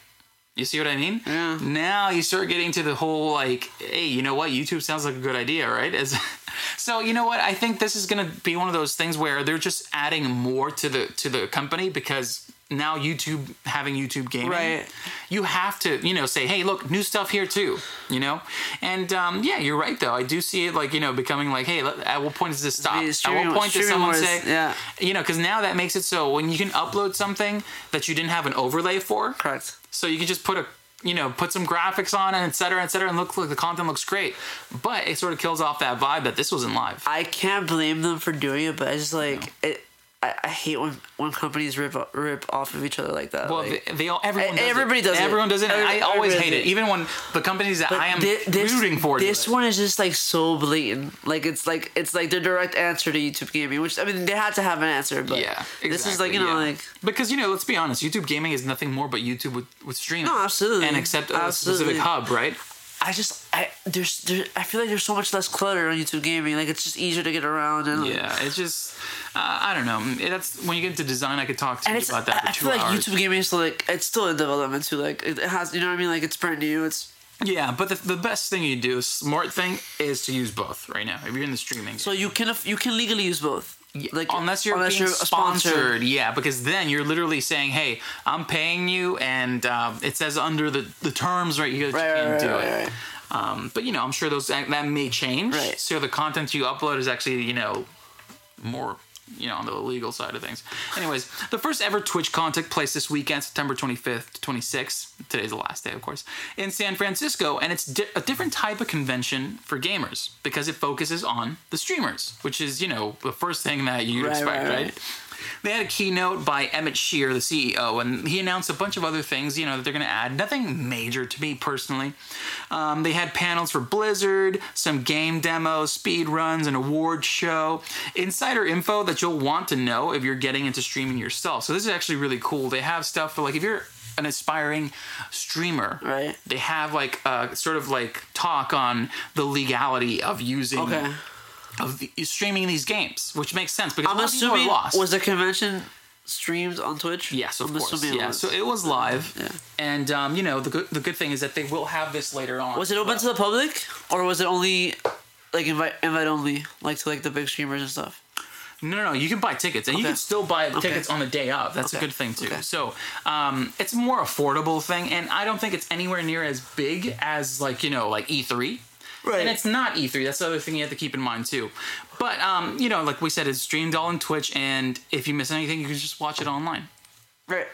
You see what I mean? Yeah. Now you start getting to the whole like, hey, you know what? YouTube sounds like a good idea, right? As, so you know what? I think this is gonna be one of those things where they're just adding more to the to the company because now YouTube having YouTube gaming, Right. you have to you know say, hey, look, new stuff here too, you know. And um, yeah, you're right though. I do see it like you know becoming like, hey, at what point does this stop? At what point does someone wars, say, yeah. you know, because now that makes it so when you can upload something that you didn't have an overlay for, Correct. so you can just put a you know put some graphics on it, et cetera, et cetera, and look like the content looks great. But it sort of kills off that vibe that this wasn't live. I can't blame them for doing it, but I just like it. I, I hate when when companies rip rip off of each other like that. Well, like, they, they all everyone does Everybody it. does it. Everyone does it. and I always hate it, it. even when the companies that I am this, rooting for. This it. one is just like so blatant. Like it's like it's like the direct answer to YouTube gaming, which I mean they had to have an answer, but Yeah, this is like you know yeah. like because you know, let's be honest, YouTube gaming is nothing more but YouTube with with streaming. No, absolutely. and except a Absolutely. specific hub, right? I just I there's there, I feel like there's so much less clutter on YouTube gaming. Like it's just easier to get around and Yeah, it's just uh, I don't know. That's when you get into design, I could talk to you about that for I two feel like hours. YouTube gaming is still like it's still in development too. Like it has you know what I mean. Like it's brand new. It's Yeah, but the, the best thing you do, smart thing, is to use both right now. If you're in the streaming, so you can you can legally use both. Like unless you're being sponsored, yeah, because then you're literally saying, "Hey, I'm paying you," and um, it says under the, the terms right here that Right, you can right, do right, it. Um, but you know, I'm sure those that may change. So the content you upload is actually you know more you know on the legal side of things. Anyways, the first ever TwitchCon took place this weekend, September 25th to 26th. Today's the last day, of course, in San Francisco, and it's di- a different type of convention for gamers because it focuses on the streamers, which is you know the first thing that you Right, expect, right, right? right. They had a keynote by Emmett Shear, the CEO, and he announced a bunch of other things, you know, that they're going to add. Nothing major to me personally. Um, they had panels for Blizzard, some game demos, speed runs, an award show, insider info that you'll want to know if you're getting into streaming yourself. So this is actually really cool. They have stuff for like if you're an aspiring streamer, Right. They have like a sort of like talk on the legality of using Okay. Of the, streaming these games, which makes sense because I'm lot of people are assuming lost. was the convention streamed on Twitch? Yes, of I'm course. assuming it Yeah, was. so it was live, Yeah. and um, you know the good the good thing is that they will have this later on. Was it open to the public or was it only like invite invite only, like to like the big streamers and stuff? No, no, no. You can buy tickets, and you can still buy Okay. tickets on the day of. That's a good thing too. Okay. So um, it's a more affordable thing, and I don't think it's anywhere near as big as like you know like E3. Right. And it's not E3. That's the other thing you have to keep in mind too. But um, you know, like we said, it's streamed all on Twitch, and if you miss anything, you can just watch it online. Right.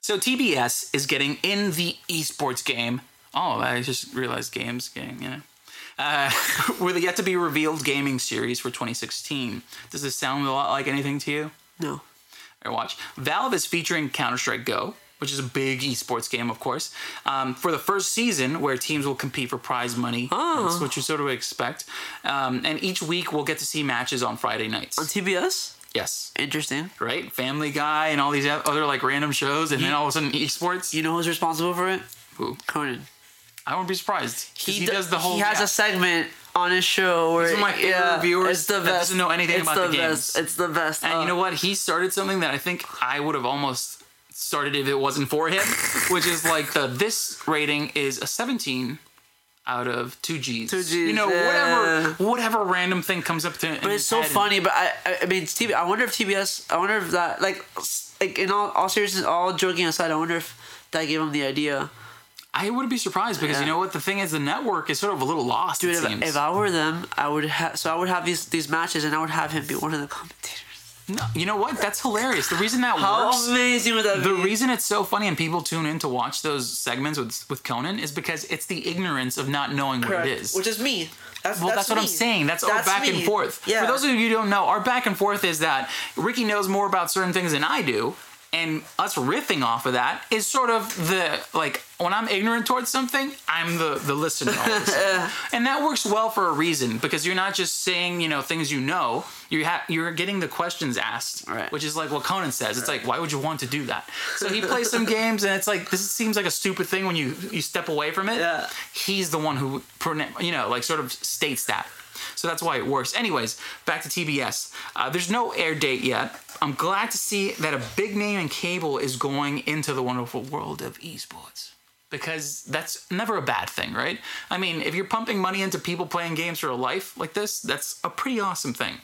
So TBS is getting in the esports game. Oh, I just realized games game, you know. Uh, with a yet to be revealed gaming series for 2016. Does this sound a lot like anything to you? No. Or watch. Valve is featuring Counter Strike Go, which is a big esports game, of course, um, for the first season where teams will compete for prize money. Oh. That's what you sort of expect. Um, and each week we'll get to see matches on Friday nights. On TBS? yes. Interesting. Right? Family Guy and all these other like random shows, and then all of a sudden esports. You know who's responsible for it? Who? Conan. I wouldn't be surprised. He, do- does the whole. He has yeah. a segment on his show where He's my favorite yeah, reviewers It's the best. doesn't know anything it's about the, the best. games. It's the best. And Uh, you know what? He started something that I think I would have almost started if it wasn't for him, which is like the this rating is a 17 out of two G's. Two Gs, You know, yeah. whatever whatever random thing comes up to. But it's so funny. But I, I, mean, it's TV. I wonder if TBS. I wonder if that, like, like in all, all seriousness, all joking aside, I wonder if that gave him the idea. I wouldn't be surprised because you know what? The thing is, the network is sort of a little lost. Dude, it if, if I were them, I would have. So I would have these these matches, and I would have him be one of the commentators. No, you know what? That's hilarious. The reason that How works. amazing would that The be? reason it's so funny and people tune in to watch those segments with with Conan is because it's the ignorance of not knowing what it is. Which is me. That's, Well, that's, what I'm saying. That's, our back me. and forth. Yeah. For those of you who don't know, our back and forth is that Ricky knows more about certain things than I do, And us riffing off of that is sort of the like when I'm ignorant towards something, I'm the the listener. all of a sudden. and that works well for a reason because you're not just saying you know things you know. You ha- you're getting the questions asked, Right. which is like what Conan says. It's like why would you want to do that? So he plays some games and it's like this seems like a stupid thing when you you step away from it. Yeah. He's the one who you know like sort of states that. So that's why it works. Anyways, back to TBS. Uh, there's no air date yet. I'm glad to see that a big name in cable is going into the wonderful world of esports. Because that's never a bad thing, right? I mean, if you're pumping money into people playing games for a life like this, that's a pretty awesome thing.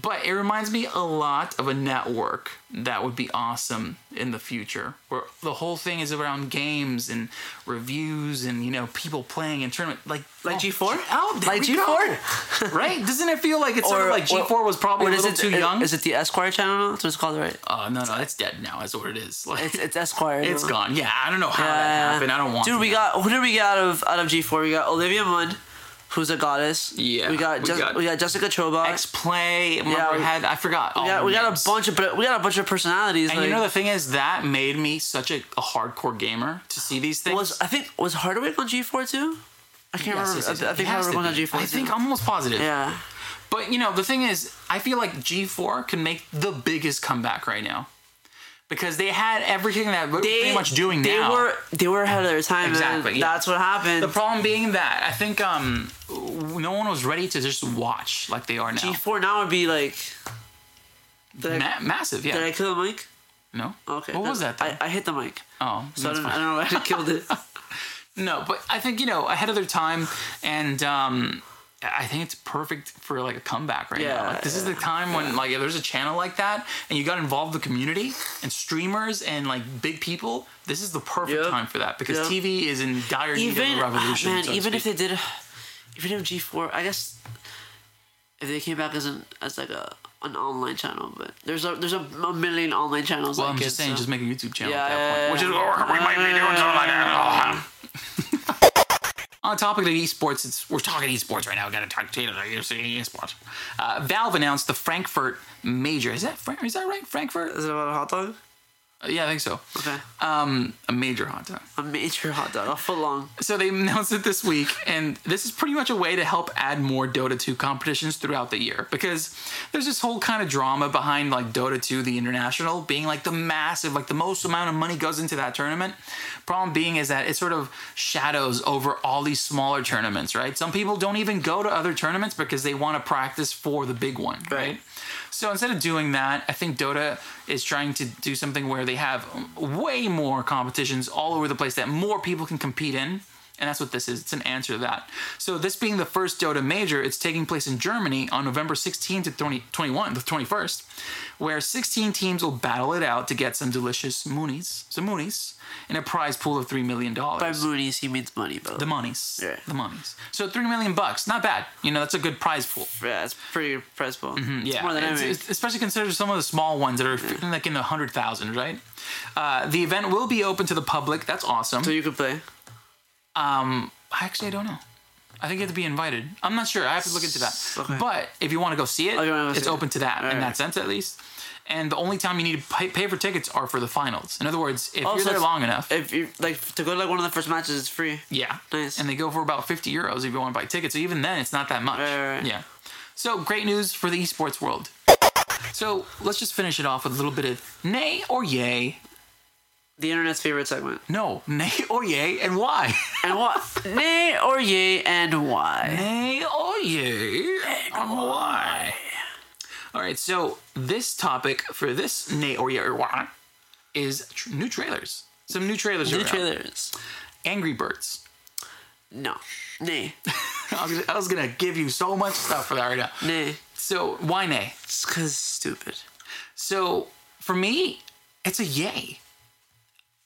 But it reminds me a lot of a network that would be awesome in the future, where the whole thing is around games and reviews and you know people playing in tournament like Like oh, G4? Oh, there Like G4? go. right? Doesn't it feel like it's sort of like G4 was probably a little it, too young? Is it the Esquire channel? That's what it's called, right? Oh no, no, it's dead now. That's what it is. Like, It's it's Esquire. it's gone. Yeah, I don't know how that happened. I don't want. Dude, we got who did we get out of out of G four? We got Olivia Munn, who's a goddess. Yeah, We got we got we got Jessica Chobot. X Play. Yeah, we- had I forgot. we got we got a bunch of but we got a bunch of personalities. And like, you know the thing is that made me such a, a hardcore gamer to see these things. was I think was Hardwick on G four too? I can't Yes, remember. yes, yes, I, I think Hardwick was on. G four. I think I'm almost positive. Yeah. But you know, the thing is, I feel like G4 can make the biggest comeback right now. Because they had everything that we're pretty much doing they now. were they were ahead of their time. Exactly, yeah. That's what happened. the problem being that I think um no one was ready to just watch like they are now. G four now would be like. Did I, massive, yeah. did I kill the mic? no. Okay. What was that? I, I hit the mic, oh, so I don't, I don't know I killed it. No, but I think you know ahead of their time, and um, I think it's perfect for like a comeback right now. Yeah, Like, this is the time when like if there's a channel like that and you got involved with the community and streamers and like big people. This is the perfect Yep. time for that because Yep. TV is in dire need even of a ah, revolution. man, so even if they did, even if G four, I guess if they came back as an as like a an online channel, but there's a there's a, a million online channels. Well, like I'm it, just saying, so- just make a YouTube channel Yeah, at that point, yeah, which is yeah. we might be doing something like that. On the topic of esports, we're talking esports right now. We got to talk to esports. Uh, Valve announced the Frankfurt Major. Is that is that right? Frankfurt? Is it about a hot dog? Yeah, I think so. Okay, Um, a major hot dog. a major hot dog, a foot long. So they announced it this week, and this is pretty much a way to help add more Dota 2 competitions throughout the year because there's this whole kind of drama behind like Dota 2, the international, being like the massive, like the most amount of money goes into that tournament. Problem being is that it sort of shadows over all these smaller tournaments, right? Some people don't even go to other tournaments because they want to practice for the big one, right? Right. So instead of doing that, I think Dota is trying to do something where they have way more competitions all over the place that more people can compete in. And that's what this is. It's an answer to that. So this being the first Dota major, it's taking place in Germany on November 16 to 20, 21, the 21st, where 16 teams will battle it out to get some delicious moonies, some moonies, in a prize pool of $3 million. By moonies, he means money, bro. the monies. Yeah. The monies. So 3 million bucks. Not bad. You know, that's a good prize pool. yeah, it's pretty priceable. It's Mm-hmm. Yeah, more than I it's- make. it's- especially considered some of the small ones that are like in the hundred thousand, right? Uh, the event will be open to the public. That's awesome. So you can play. Um, I actually, don't know. I think you have to be invited. I'm not sure. I have to look into that. Okay. But if you want to go see it, go it's see it. open to that in Alright. that sense, at least. And the only time you need to pay, pay for tickets are for the finals. In other words, if Oh, you're so there long enough, If you like to go to like one of the first matches, it's free. yeah, Nice. and they go for about 50 euros if you want to buy tickets. So even then, it's not that much. Right, right, right. Yeah. So great news for the esports world. So let's just finish it off with a little bit of nay or yay. The internet's favorite segment. No, nay or yay, and why? And what? Nay or yay, and why? nay or yay, and why? All right, so this topic for this nay or yay or why is tr- new trailers. Some new trailers. are New trailers. Angry Birds. No. Nay. I was, I was gonna give you so much stuff for that right now. Nay. So why nay? It's cause stupid. So for me, it's a yay.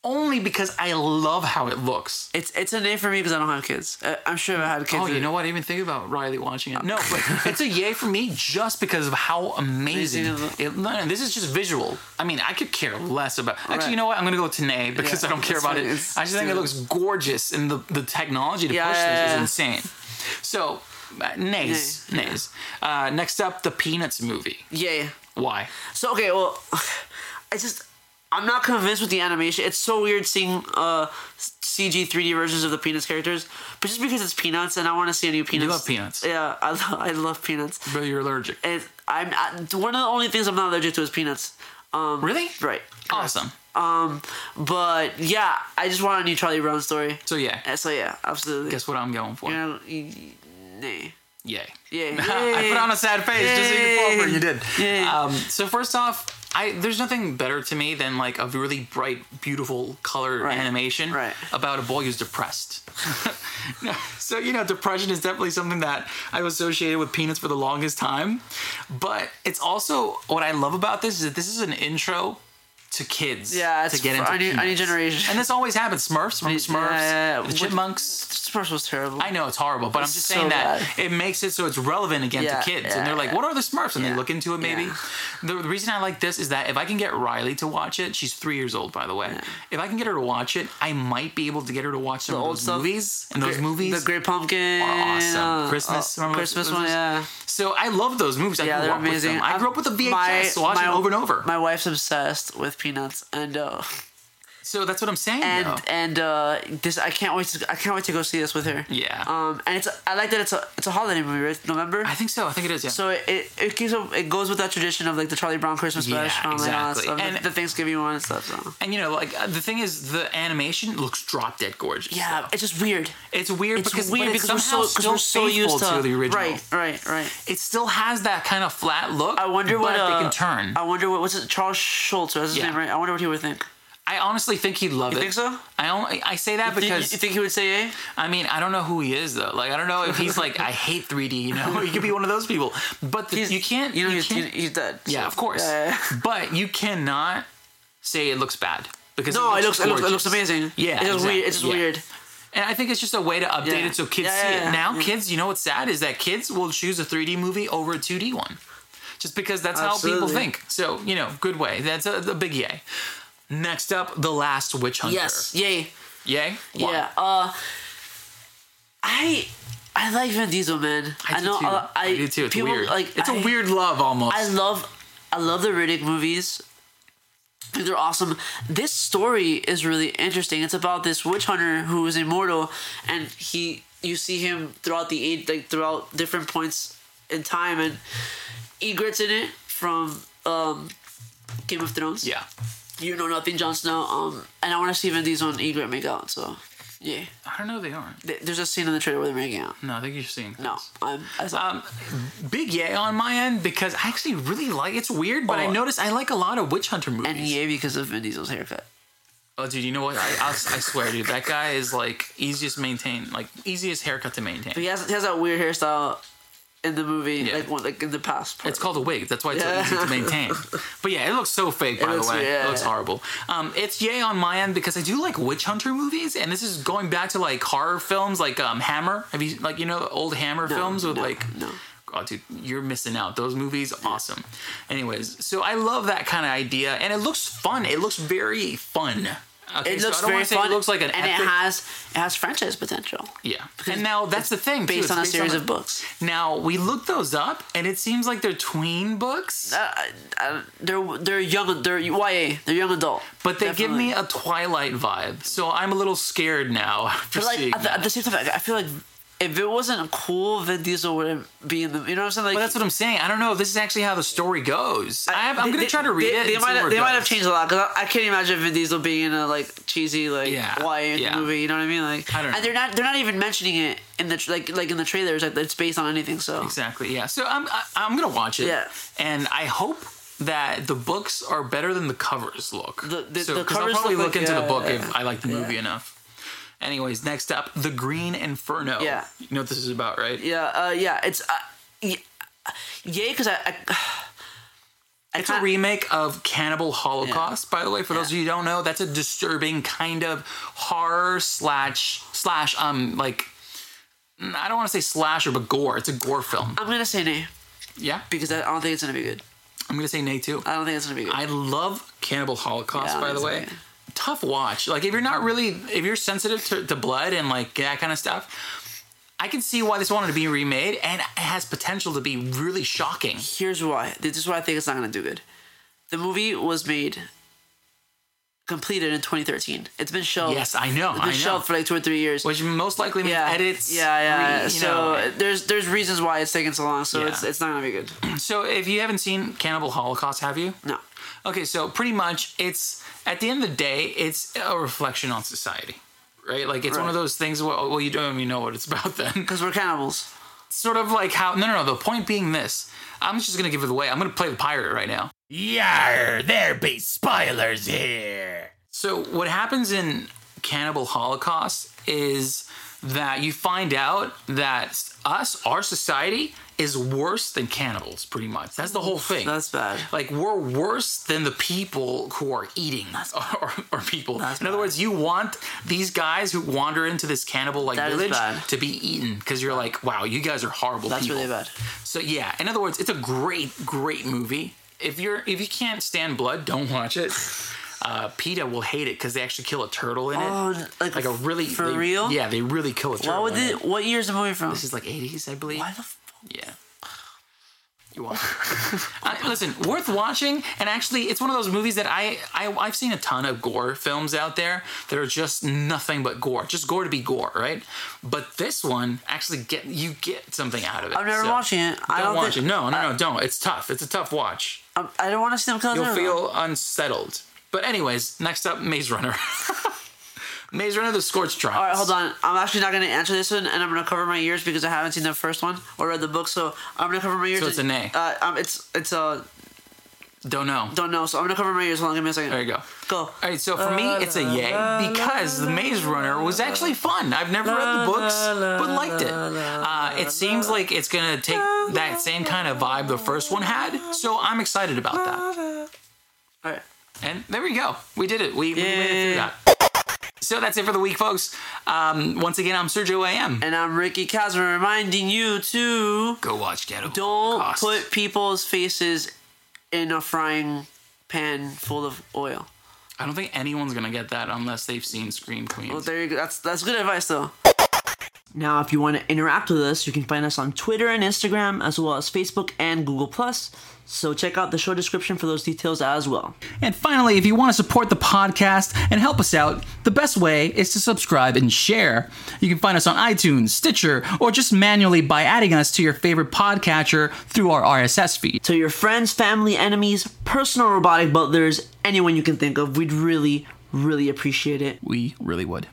Only because I love how it looks. It's it's a nay for me because I don't have kids. Uh, I'm sure if I had kids. Oh, you know what? I didn't even think about Riley watching it. No, but it's a yay for me just because of how amazing it. No, no, this is just visual. I mean, I could care less about. Actually, Right. you know what? I'm gonna go to nay because Yeah, I don't care about it. I just think it looks gorgeous, and the the technology to Yeah, push yeah, this yeah. is insane. So, uh, nays, Nay, nays. Uh, next up, the Peanuts movie. Yay. Why? So okay, well, I just I'm not convinced with the animation. It's so weird seeing uh CG 3D versions of the Peanuts characters, but just because it's Peanuts and I want to see a new Peanuts. You love Peanuts. Yeah, I love I love Peanuts. But you're allergic. And I'm I, one of the only things I'm not allergic to is peanuts. Um, Really? Right. Awesome. Um, but yeah, I just want a new Charlie Brown story. So yeah, so yeah, absolutely. guess what I'm going for? You know, y- y- nay. Yay. Yeah. I put on a sad face just so you could fall for it. You did. Yay. Um, so first off, I there's nothing better to me than like a really bright, beautiful color Right. animation Right. about a boy who's depressed. so you know, depression is definitely something that I've associated with Peanuts for the longest time. But it's also what I love about this is that this is an intro to kids. Yeah, it's to get into our new- our new generation. And this always happens. Smurfs, remember Smurfs, Yeah, yeah, the Chipmunks. Smurfs was terrible. I know it's horrible, but I'm just so saying that bad. it makes it so it's relevant again Yeah, to kids, and they're like. "What are the Smurfs?" And they look into it. Maybe the, the reason I like this is that if I can get Riley to watch it, she's three years old, by the way. If I can get her to watch it, I might be able to get her to watch some The of old those stuff? movies. And those movies The Great Pumpkin. are awesome. uh, Christmas, uh, Christmas one, yeah. So I love those movies. I Yeah, grew they're up with amazing. them. I grew up with the VHS, My- watching my- over and over. My wife's obsessed with Peanuts, and uh, so that's what I'm saying. and though. and uh, this I can't wait to I can't wait to go see this with her. Yeah. Um, and it's I like that it's a it's a holiday movie, right? November. I think so. I think it is. Yeah. so it, it, keeps up, it goes with that tradition of like the Charlie Brown Christmas Yeah, special and exactly. stuff, And- the, the Thanksgiving one and stuff. So and you know, like uh, the thing is, the animation looks drop dead gorgeous. yeah, it's just weird. It's weird It's because weird it's because we're so because we're so used to, to the original. Right, right, right. It still has that kind of flat look. I wonder what uh, they can turn. I wonder what what's it? Charles Schulz, that's his Yeah. name, right? I wonder what he would think. I honestly think he'd love it. You it. think so? I only I say that Think- because you think he would say, "Eh"? I mean I don't know who he is though. Like I don't know if he's like I hate 3D. You know, he could be one of those people. But the, you can't. You know, you he's, can't, he's dead. yeah, of course. But you cannot say it looks bad because No, it looks, it looks it looks amazing. Yeah, it's exactly, weird. It's yeah. weird. And I think it's just a way to update Yeah. it so kids Yeah, see it. Now, kids, you know what's sad is that kids will choose a 3D movie over a 2D one, just because that's how people think. So you know, good way. That's a, a big yay. Next up, the Last Witch Hunter. Yes. Yay. Yay. Why? Yeah. Uh, I I like Vin Diesel, man. I, do know. too. uh, I, do too. It's people, weird. Like it's a I- weird love almost. I love I love the Riddick movies. I they're awesome. This story is really interesting. It's about this witch hunter who is immortal, and he you see him throughout the age, like throughout different points in time, and Ygritte's in it from um, Game of Thrones. yeah. You know nothing, Jon Snow. Um, and I want to see Vin Diesel and Ygritte make out. So, yeah. I don't know. They aren't. Th- There's a scene in the trailer where they're making out. No, I think you're seeing. No, things. I'm. I saw. Um, big yay on my end because I actually really like. It's weird, but I Oh. noticed I like a lot of witch hunter movies. and yay because of Vin Diesel's haircut. Oh, dude, you know what? I, I, I swear, dude, that guy is like easiest maintain, like easiest haircut to maintain. He has he has that weird hairstyle in the movie, Yeah. like one like in the past. part. It's called a wig. That's why it's Yeah. so easy to maintain. But yeah, it looks so fake. By the way, yeah. it looks horrible. Um, it's yay on my end because I do like witch hunter movies, and this is going back to like horror films, like um, Hammer. Have you like you know old Hammer films with no, like no. Oh, dude, you're missing out. Those movies, awesome. Anyways, so I love that kind of idea, and it looks fun. It looks very fun. Okay, It looks don't very fun. It looks like an and epic. it has it has franchise potential yeah, and now that's the thing. based on a series a- of books. Now we looked those up, and it seems like they're tween books, Uh, uh, they're they're young. They're YA. They're young adult. but they give me a Twilight vibe. So I'm a little scared now after But like at the, at the same time, I feel like if it wasn't cool, Vin Diesel wouldn't be in the. You know what I'm saying? Like But that's what I'm saying. I don't know if this is actually how the story goes. I, I'm gonna they- try to read they, it. They might where have, it they might have changed a lot because I, I can't imagine Vin Diesel being in a like cheesy like Yeah, YA yeah. movie. You know what I mean? Like I don't know. and they're not they're not even mentioning it in the like like in the trailers like it's based on anything. So Exactly. Yeah. So I'm I, I'm gonna watch it. Yeah. And I hope that the books are better than the covers look. The- the- so, the 'cause I'll probably look look into the book yeah, if I like the movie yeah. enough. Anyways, next up, The Green Inferno. Yeah. You know what this is about, right? yeah, uh, yeah, it's uh, y- yay because I. I It's a remake of Cannibal Holocaust, by the way. For those of you who don't know, that's a disturbing kind of horror slash slash um like I don't want to say slasher, but gore. It's a gore film. I'm gonna say nay Yeah, because I don't think it's gonna be good. I'm gonna say nay too. I don't think it's gonna be good. I love Cannibal Holocaust, Yeah, by the way. Tough watch. Like if you're not really, if you're sensitive to, to blood and like that kind of stuff, I can see why this wanted to be remade, and it has potential to be really shocking. Here's why. This is why I think it's not gonna do good. The movie was made completed in 2013. It's been shelved. Yes, I know, It's been I know. shelved for like two or three years. Which most likely means yeah, edits. yeah, yeah. re- so know. there's there's reasons why it's taking so long. So Yeah. it's it's not gonna be good. So if you haven't seen Cannibal Holocaust, have you? No. Okay, so pretty much it's at the end of the day, it's a reflection on society. Right? Like it's one of those things well, well you don't even know what it's about then. Because we're cannibals. sort of like how no no no the point being this. I'm just gonna give it away. I'm gonna play the pirate right now. Yar, there be spoilers here. So what happens in Cannibal Holocaust is that you find out that us, our society, is worse than cannibals, pretty much. That's the whole thing. That's bad. Like we're worse than the people who are eating our, our people. That's in other words, you want these guys who wander into this cannibal like village to be eaten because you're like, wow, you guys are horrible That's people. really bad. So yeah, in other words, it's a great, great movie. If you're if you can't stand blood, don't watch it. Uh, PETA will hate it because they actually kill a turtle in it. Oh, like, like a really for they- real? Yeah, they really kill a turtle. What it? What year is the movie from? This is like 80s, I believe. Why the? F- Yeah. You want? uh, listen, worth watching, and actually, it's one of those movies that I, I I've seen a ton of gore films out there that are just nothing but gore, just gore to be gore, right? But this one actually get you get something out of it. I'm never So, watching it. I Don't don't watch think, it. No, no, no, don't. It's tough. It's a tough watch. I, don't want to see them kill a You'll feel unsettled. But anyways, next up, Maze Runner. Maze Runner: The Scorched Trials. All right, hold on. I'm actually not going to answer this one, and I'm going to cover my ears because I haven't seen the first one or read the book. So I'm going to cover my ears. So it's a nay. Uh, um, it's it's uh Don't know. don't know. So I'm going to cover my ears. Hold on, give me a second. There you go. Go. All right, so for me, it's a yay because the Maze Runner was actually fun. I've never read the books, but liked it. Uh, it seems like it's gonna take that same kind of vibe the first one had, so I'm excited about that. All right. And there we go. We did it. We, we made it through that. So that's it for the week, folks. Um, once again, I'm Sergio AM. And I'm Ricky Kazman reminding you to Go watch Ghetto. don't Holocaust. put people's faces in a frying pan full of oil. I don't think anyone's gonna get that unless they've seen Scream Queens. Well, there you go. That's that's good advice though. Now, if you want to interact with us, you can find us on Twitter and Instagram, as well as Facebook and Google So check out the show description for those details as well. And finally, if you want to support the podcast and help us out, the best way is to subscribe and share. You can find us on iTunes, Stitcher, or just manually by adding us to your favorite podcatcher through our RSS feed. To your friends, family, enemies, personal robotic butlers, anyone you can think of, we'd really, really appreciate it. We really would.